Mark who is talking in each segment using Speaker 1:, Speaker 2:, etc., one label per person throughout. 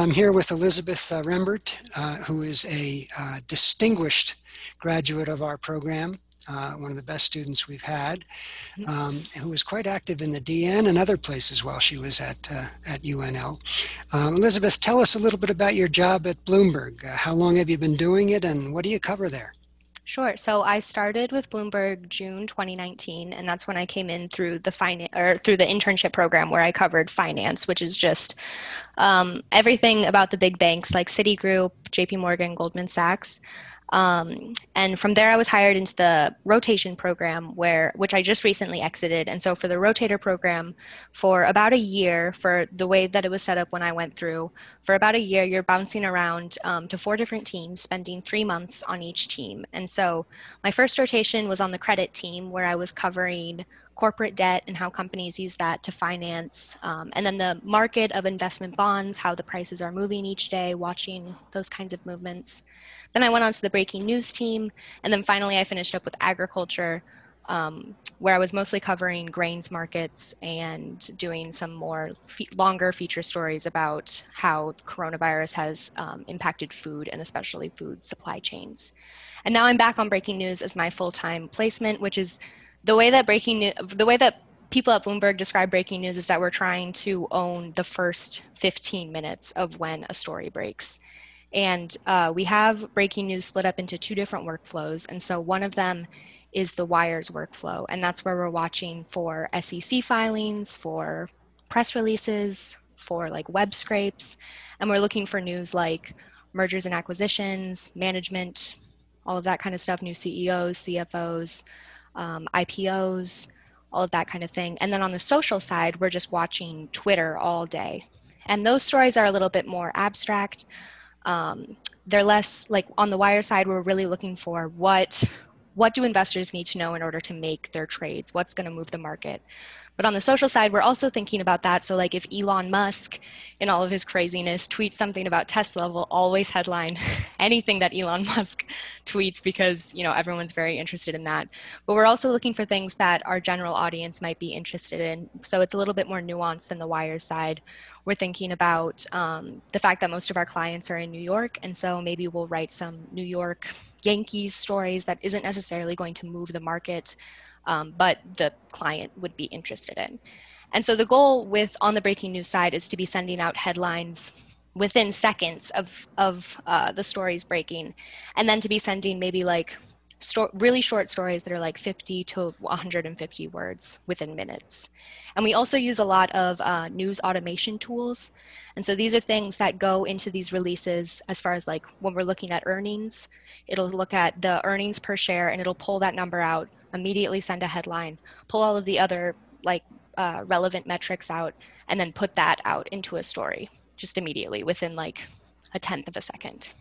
Speaker 1: I'm here with Elizabeth uh, Rembert, uh, who is a uh, distinguished graduate of our program, uh, one of the best students we've had, mm-hmm. um, who was quite active in the DN and other places while she was at, uh, at UNL. Um, Elizabeth, tell us a little bit about your job at Bloomberg. Uh, how long have you been doing it and what do you cover there?
Speaker 2: Sure. So I started with Bloomberg June 2019, and that's when I came in through the finance or through the internship program where I covered finance, which is just um, everything about the big banks like Citigroup, J.P. Morgan, Goldman Sachs. Um, and from there, I was hired into the rotation program, where which I just recently exited. And so, for the rotator program, for about a year, for the way that it was set up when I went through, for about a year, you're bouncing around um, to four different teams, spending three months on each team. And so, my first rotation was on the credit team, where I was covering corporate debt and how companies use that to finance, um, and then the market of investment bonds, how the prices are moving each day, watching those kinds of movements. Then I went on to the breaking news team, and then finally I finished up with agriculture, um, where I was mostly covering grains markets and doing some more fe- longer feature stories about how coronavirus has um, impacted food and especially food supply chains. And now I'm back on breaking news as my full-time placement, which is the way that breaking the way that people at Bloomberg describe breaking news is that we're trying to own the first 15 minutes of when a story breaks. And uh, we have breaking news split up into two different workflows. And so one of them is the wires workflow. And that's where we're watching for SEC filings, for press releases, for like web scrapes. And we're looking for news like mergers and acquisitions, management, all of that kind of stuff, new CEOs, CFOs, um, IPOs, all of that kind of thing. And then on the social side, we're just watching Twitter all day. And those stories are a little bit more abstract. Um, they're less like on the wire side, we're really looking for what what do investors need to know in order to make their trades? What's going to move the market? But on the social side, we're also thinking about that. So, like if Elon Musk, in all of his craziness, tweets something about Tesla, we'll always headline anything that Elon Musk tweets because you know everyone's very interested in that. But we're also looking for things that our general audience might be interested in. So it's a little bit more nuanced than the wires side. We're thinking about um, the fact that most of our clients are in New York, and so maybe we'll write some New York Yankees stories that isn't necessarily going to move the market um, but the client would be interested in. And so the goal with on the breaking news side is to be sending out headlines within seconds of of uh, the stories breaking, and then to be sending maybe like sto- really short stories that are like 50 to 150 words within minutes. And we also use a lot of uh, news automation tools. And so these are things that go into these releases as far as like when we're looking at earnings, it'll look at the earnings per share and it'll pull that number out immediately send a headline, pull all of the other like uh, relevant metrics out, and then put that out into a story just immediately within like a tenth of a second.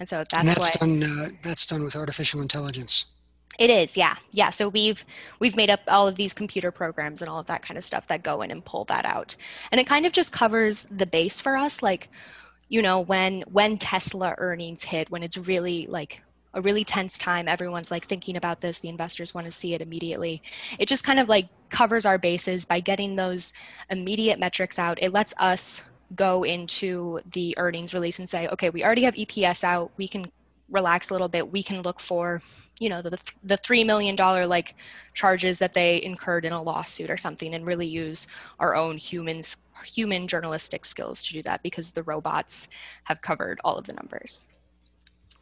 Speaker 2: And so that's,
Speaker 1: and that's
Speaker 2: what,
Speaker 1: done. Uh, that's done with artificial intelligence.
Speaker 2: It is, yeah, yeah. So we've we've made up all of these computer programs and all of that kind of stuff that go in and pull that out, and it kind of just covers the base for us, like you know when when tesla earnings hit when it's really like a really tense time. Everyone's like thinking about this. The investors want to see it immediately. It just kind of like covers our bases by getting those immediate metrics out. It lets us go into the earnings release and say, okay, we already have EPS out. We can relax a little bit. We can look for, you know, the the three million dollar like charges that they incurred in a lawsuit or something, and really use our own humans human journalistic skills to do that because the robots have covered all of the numbers.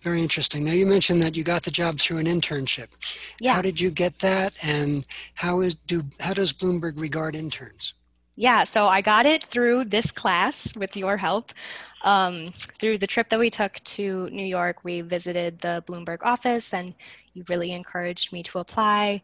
Speaker 1: Very interesting. Now you mentioned that you got the job through an internship. Yeah. How did you get that, and how is do how does Bloomberg regard interns?
Speaker 2: Yeah, so I got it through this class with your help. Um, through the trip that we took to New York, we visited the Bloomberg office, and you really encouraged me to apply.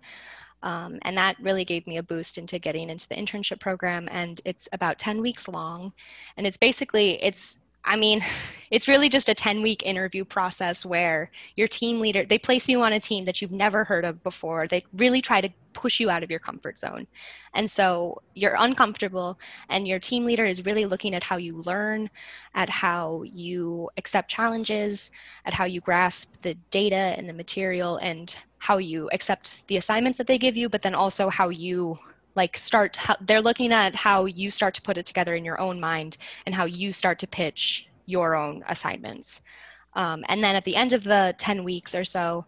Speaker 2: Um, and that really gave me a boost into getting into the internship program. And it's about 10 weeks long, and it's basically it's I mean, it's really just a 10 week interview process where your team leader, they place you on a team that you've never heard of before. They really try to push you out of your comfort zone. And so you're uncomfortable, and your team leader is really looking at how you learn, at how you accept challenges, at how you grasp the data and the material, and how you accept the assignments that they give you, but then also how you like start they're looking at how you start to put it together in your own mind and how you start to pitch your own assignments. Um, and then at the end of the 10 weeks or so,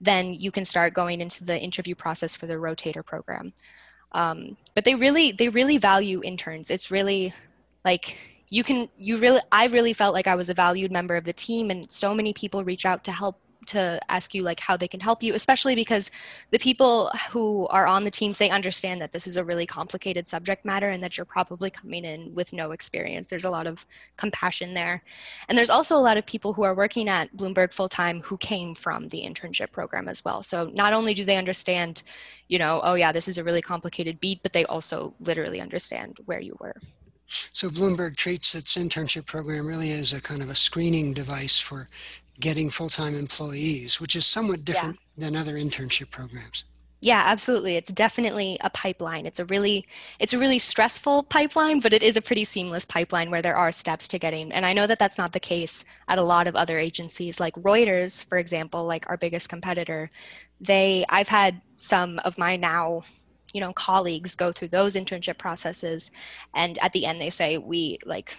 Speaker 2: then you can start going into the interview process for the rotator program. Um, but they really, they really value interns. It's really like you can, you really, I really felt like I was a valued member of the team, and so many people reach out to help to ask you like how they can help you especially because the people who are on the teams they understand that this is a really complicated subject matter and that you're probably coming in with no experience. There's a lot of compassion there. And there's also a lot of people who are working at bloomberg full time who came from the internship program as well. So not only do they understand you know oh yeah this is a really complicated beat but they also literally understand where you were.
Speaker 1: So Bloomberg treats its internship program really as a kind of a screening device for getting full-time employees, which is somewhat different yeah. than other internship programs.
Speaker 2: Yeah, absolutely. It's definitely a pipeline. It's a really it's a really stressful pipeline, but it is a pretty seamless pipeline where there are steps to getting. And I know that that's not the case at a lot of other agencies like Reuters, for example, like our biggest competitor. They I've had some of my now you know colleagues go through those internship processes and at the end they say we like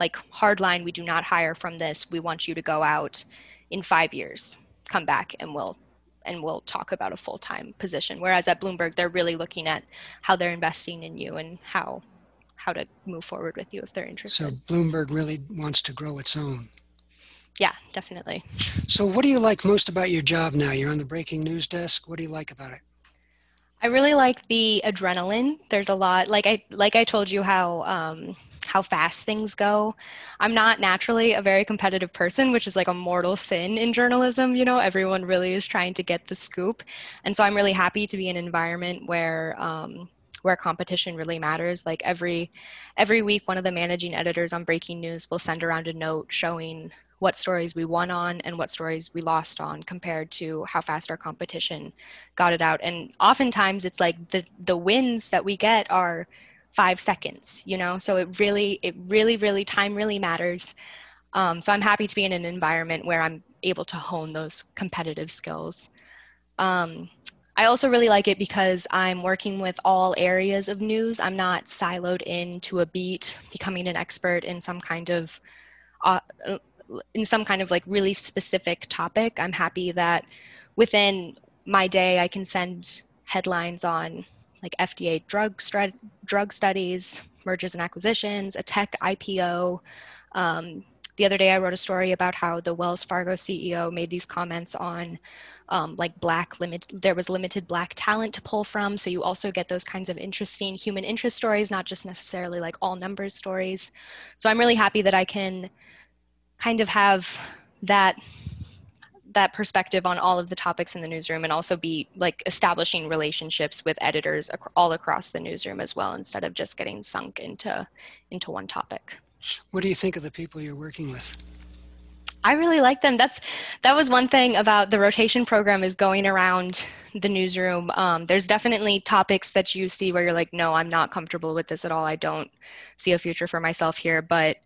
Speaker 2: like hard line we do not hire from this. We want you to go out in five years come back and we'll and we'll talk about a full-time position. Whereas at bloomberg they're really looking at how they're investing in you and how how to move forward with you if they're interested.
Speaker 1: So bloomberg really wants to grow its own.
Speaker 2: Yeah definitely.
Speaker 1: So what do you like most about your job now? You're on the breaking news desk. What do you like about it?
Speaker 2: I really like the adrenaline. There's a lot like i like i told you how um, how fast things go. I'm not naturally a very competitive person, which is like a mortal sin in journalism. You know, everyone really is trying to get the scoop. And so I'm really happy to be in an environment where, um, where competition really matters like every every week one of the managing editors on breaking news will send around a note showing what stories we won on and what stories we lost on compared to how fast our competition got it out and oftentimes it's like the the wins that we get are five seconds you know? So it really it really really time really matters. Um, so i'm happy to be in an environment where i'm able to hone those competitive skills. Um, i also really like it because i'm working with all areas of news. I'm not siloed into a beat becoming an expert in some kind of uh, in some kind of like really specific topic. I'm happy that within my day i can send headlines on like FDA drug, drug studies, mergers and acquisitions, a tech IPO. Um, the other day I wrote a story about how the Wells Fargo CEO made these comments on um, like black limit, there was limited black talent to pull from. So you also get those kinds of interesting human interest stories, not just necessarily like all numbers stories. So I'm really happy that I can kind of have that that perspective on all of the topics in the newsroom and also be like establishing relationships with editors ac- all across the newsroom as well instead of just getting sunk into into one topic
Speaker 1: what do you think of the people you're working with
Speaker 2: I really like them. That's that was one thing about the rotation program is going around the newsroom. Um, there's definitely topics that you see where you're like, no, I'm not comfortable with this at all. I don't see a future for myself here. But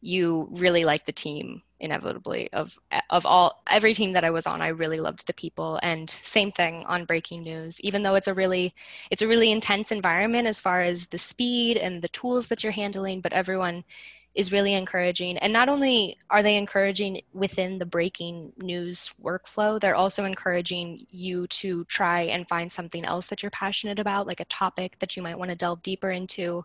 Speaker 2: you really like the team inevitably of of all every team that I was on I really loved the people. And same thing on breaking news. Even though it's a really it's a really intense environment as far as the speed and the tools that you're handling but everyone is really encouraging. And not only are they encouraging within the breaking news workflow they're also encouraging you to try and find something else that you're passionate about like a topic that you might want to delve deeper into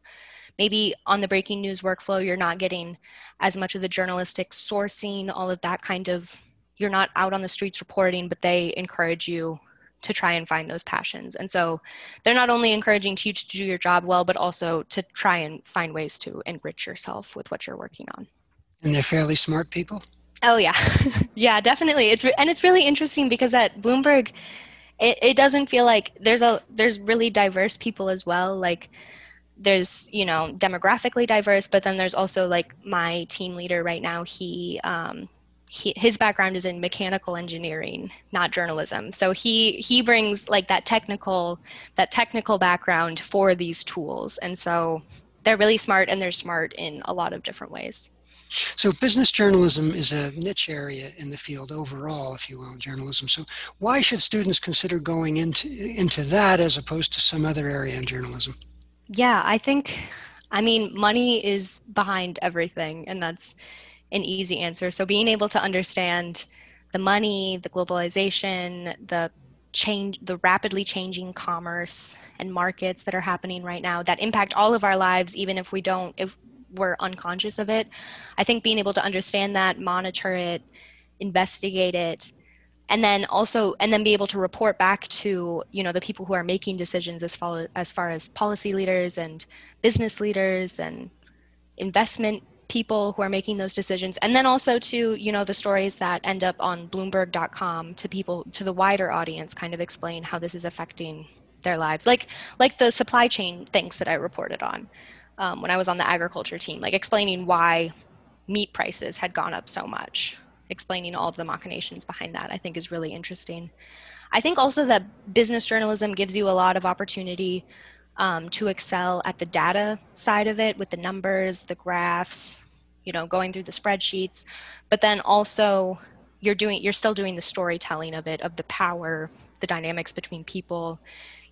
Speaker 2: maybe on the breaking news workflow, you're not getting as much of the journalistic sourcing, all of that kind of, you're not out on the streets reporting, but they encourage you to try and find those passions. And so they're not only encouraging to you to do your job well, but also to try and find ways to enrich yourself with what you're working on.
Speaker 1: And they're fairly smart people?
Speaker 2: Oh yeah. yeah, definitely. It's re- and it's really interesting because at Bloomberg it, it doesn't feel like there's a there's really diverse people as well. Like there's you know demographically diverse but then there's also like my team leader right now he um he, his background is in mechanical engineering not journalism. So he he brings like that technical that technical background for these tools. And so they're really smart and they're smart in a lot of different ways.
Speaker 1: So business journalism is a niche area in the field overall if you will journalism. So why should students consider going into into that as opposed to some other area in journalism
Speaker 2: yeah, I think, I mean, money is behind everything, and that's, an easy answer. So being able to understand the money, the globalization, the change the rapidly changing commerce and markets that are happening right now that impact all of our lives even if we don't if we're unconscious of it. I think being able to understand that, monitor it, investigate it, and then also and then be able to report back to you know the people who are making decisions as far as far as policy leaders and business leaders and investment people who are making those decisions. And then also to you know the stories that end up on bloomberg.com to people to the wider audience kind of explain how this is affecting their lives. Like like the supply chain things that i reported on um, when i was on the agriculture team like explaining why meat prices had gone up so much explaining all of the machinations behind that i think is really interesting. I think also that business journalism gives you a lot of opportunity um, to excel at the data side of it with the numbers the graphs you know going through the spreadsheets but then also you're doing you're still doing the storytelling of it of the power the dynamics between people.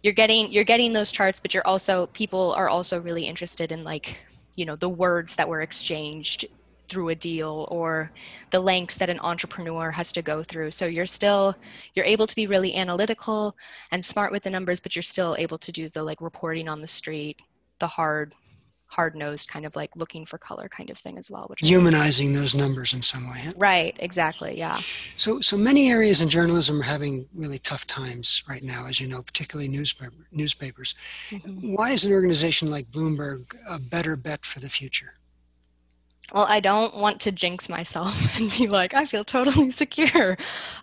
Speaker 2: You're getting you're getting those charts but you're also people are also really interested in like you know the words that were exchanged through a deal or the lengths that an entrepreneur has to go through. So you're still you're able to be really analytical and smart with the numbers but you're still able to do the like reporting on the street the hard hard nosed kind of like looking for color kind of thing as well which
Speaker 1: humanizing those numbers in some way
Speaker 2: right exactly yeah.
Speaker 1: So so many areas in journalism are having really tough times right now as you know particularly newspaper, newspapers. Mm-hmm. why is an organization like bloomberg a better bet for the future
Speaker 2: well, I don't want to jinx myself and be like, I feel totally secure.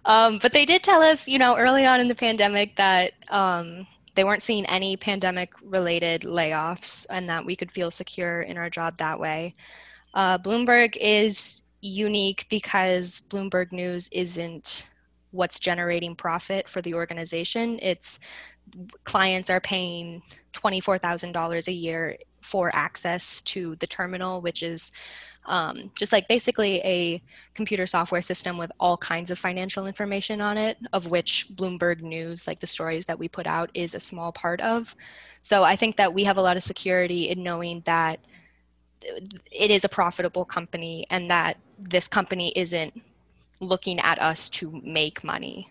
Speaker 2: Um, but they did tell us, you know, early on in the pandemic that um, they weren't seeing any pandemic related layoffs and that we could feel secure in our job that way. Uh, Bloomberg is unique because Bloomberg News isn't what's generating profit for the organization. It's clients are paying $24,000 a year for access to the terminal, which is um, just like basically a computer software system with all kinds of financial information on it, of which Bloomberg News, like the stories that we put out, is a small part of. So I think that we have a lot of security in knowing that it is a profitable company and that this company isn't looking at us to make money.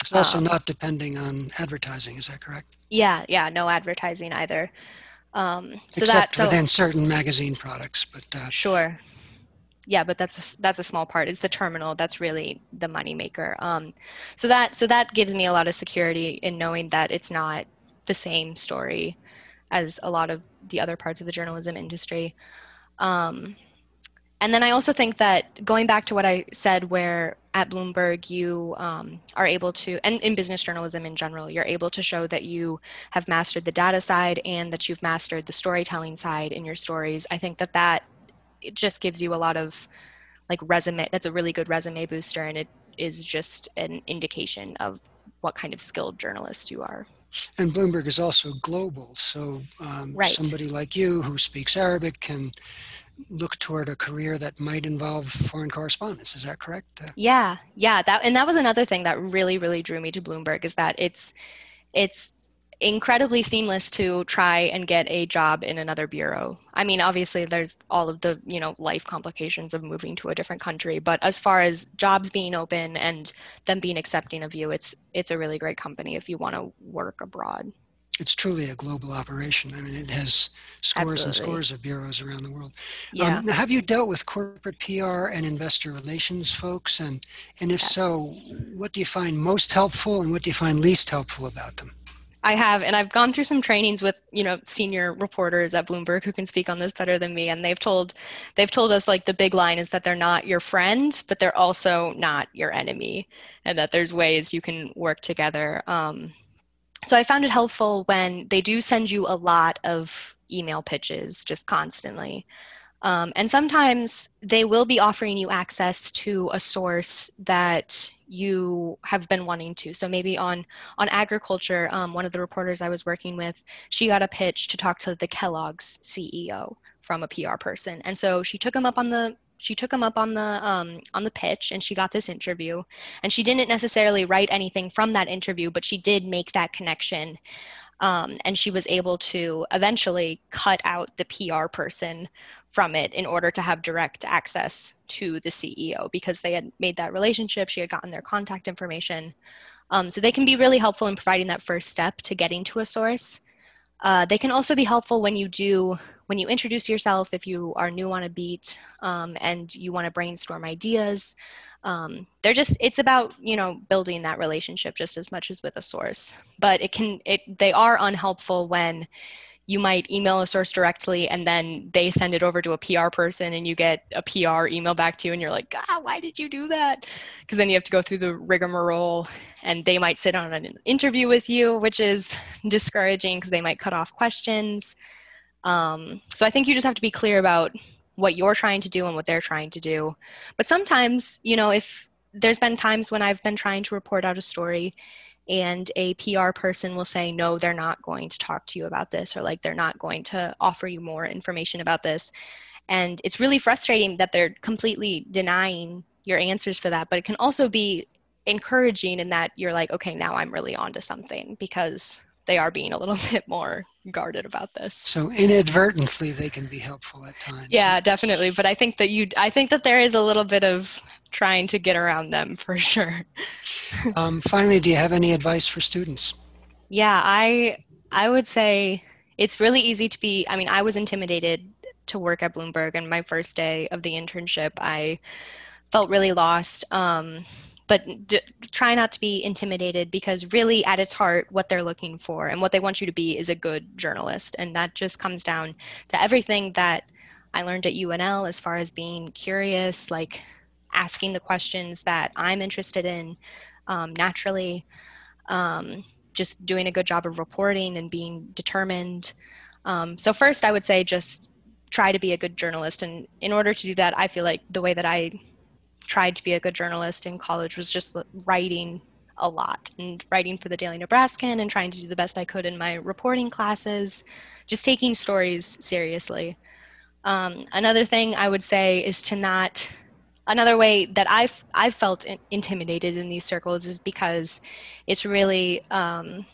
Speaker 1: It's also um, not depending on advertising, is that correct?
Speaker 2: Yeah, yeah, no advertising either. Um,
Speaker 1: so Except that, so, within certain magazine products, but uh,
Speaker 2: sure. Yeah, but that's a, that's a small part. It's the terminal that's really the money maker. Um, so that so that gives me a lot of security in knowing that it's not the same story as a lot of the other parts of the journalism industry. Um, and then I also think that going back to what I said, where at Bloomberg you um, are able to, and in business journalism in general, you're able to show that you have mastered the data side and that you've mastered the storytelling side in your stories. I think that that it just gives you a lot of like resume. That's a really good resume booster, and it is just an indication of what kind of skilled journalist you are.
Speaker 1: And Bloomberg is also global, so um, right. somebody like you who speaks Arabic can look toward a career that might involve foreign correspondence. Is that correct? Uh,
Speaker 2: yeah, yeah. That and that was another thing that really, really drew me to Bloomberg is that it's it's incredibly seamless to try and get a job in another bureau. I mean, obviously there's all of the, you know, life complications of moving to a different country, but as far as jobs being open and them being accepting of you, it's it's a really great company if you want to work abroad
Speaker 1: it's truly a global operation. I mean, it has scores Absolutely. and scores of bureaus around the world.
Speaker 2: Yeah. Um,
Speaker 1: have you dealt with corporate PR and investor relations folks? And, and if yes. so, what do you find most helpful and what do you find least helpful about them?
Speaker 2: I have, and I've gone through some trainings with you know senior reporters at Bloomberg who can speak on this better than me, and they've told they've told us like the big line is that they're not your friend, but they're also not your enemy, and that there's ways you can work together. Um, so I found it helpful when they do send you a lot of email pitches just constantly. Um, and sometimes they will be offering you access to a source that you have been wanting to. So maybe on on agriculture, um, one of the reporters I was working with, she got a pitch to talk to the Kellogg's CEO from a PR person, and so she took him up on the she took him up on the um, on the pitch and she got this interview and she didn't necessarily write anything from that interview but she did make that connection Um, and she was able to eventually cut out the PR person from it in order to have direct access to the CEO because they had made that relationship. She had gotten their contact information. Um, so they can be really helpful in providing that first step to getting to a source. Uh, they can also be helpful when you do when you introduce yourself if you are new on a beat um, and you want to brainstorm ideas um, they're just it's about you know building that relationship just as much as with a source but it can it they are unhelpful when you might email a source directly and then they send it over to a PR person and you get a PR email back to you and you're like, ah, why did you do that? Because then you have to go through the rigmarole and they might sit on an interview with you, which is discouraging because they might cut off questions. Um, so I think you just have to be clear about what you're trying to do and what they're trying to do. But sometimes, you know, if there's been times when I've been trying to report out a story and a PR person will say, no, they're not going to talk to you about this, or like they're not going to offer you more information about this. And it's really frustrating that they're completely denying your answers for that. But it can also be encouraging in that you're like, okay, now I'm really onto something because they are being a little bit more guarded about this.
Speaker 1: So inadvertently, they can be helpful at times.
Speaker 2: Yeah, definitely. But I think that you, I think that there is a little bit of trying to get around them for sure.
Speaker 1: um, finally, do you have any advice for students?
Speaker 2: Yeah, I, I would say it's really easy to be. I mean, I was intimidated to work at Bloomberg, and my first day of the internship, I felt really lost. Um, but d- try not to be intimidated because really at its heart what they're looking for and what they want you to be is a good journalist. And that just comes down to everything that i learned at unl as far as being curious like asking the questions that i'm interested in um, naturally um, just doing a good job of reporting and being determined. Um, so first i would say just try to be a good journalist. And in order to do that i feel like the way that i tried to be a good journalist in college was just writing a lot and writing for the Daily Nebraskan and trying to do the best I could in my reporting classes, just taking stories seriously. Um, another thing I would say is to not. Another way that I've I've felt intimidated in these circles is because it's really um,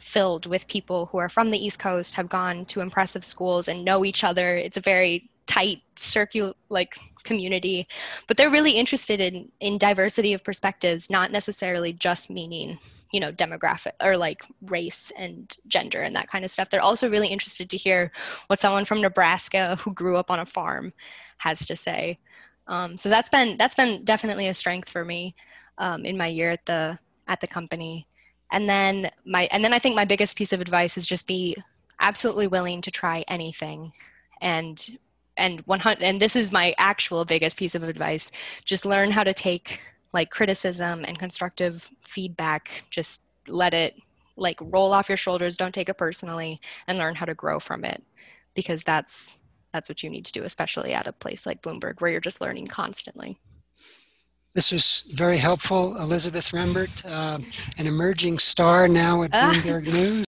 Speaker 2: filled with people who are from the East Coast, have gone to impressive schools, and know each other. It's a very tight circular like community but they're really interested in in diversity of perspectives not necessarily just meaning you know demographic or like race and gender and that kind of stuff. They're also really interested to hear what someone from nebraska who grew up on a farm has to say. Um, so that's been that's been definitely a strength for me um, in my year at the at the company. And then my and then i think my biggest piece of advice is just be absolutely willing to try anything and and 100 and this is my actual biggest piece of advice just learn how to take like criticism and constructive feedback. Just let it like roll off your shoulders. Don't take it personally and learn how to grow from it because that's that's what you need to do especially at a place like bloomberg where you're just learning constantly.
Speaker 1: This was very helpful elizabeth rembert uh, an emerging star now at bloomberg news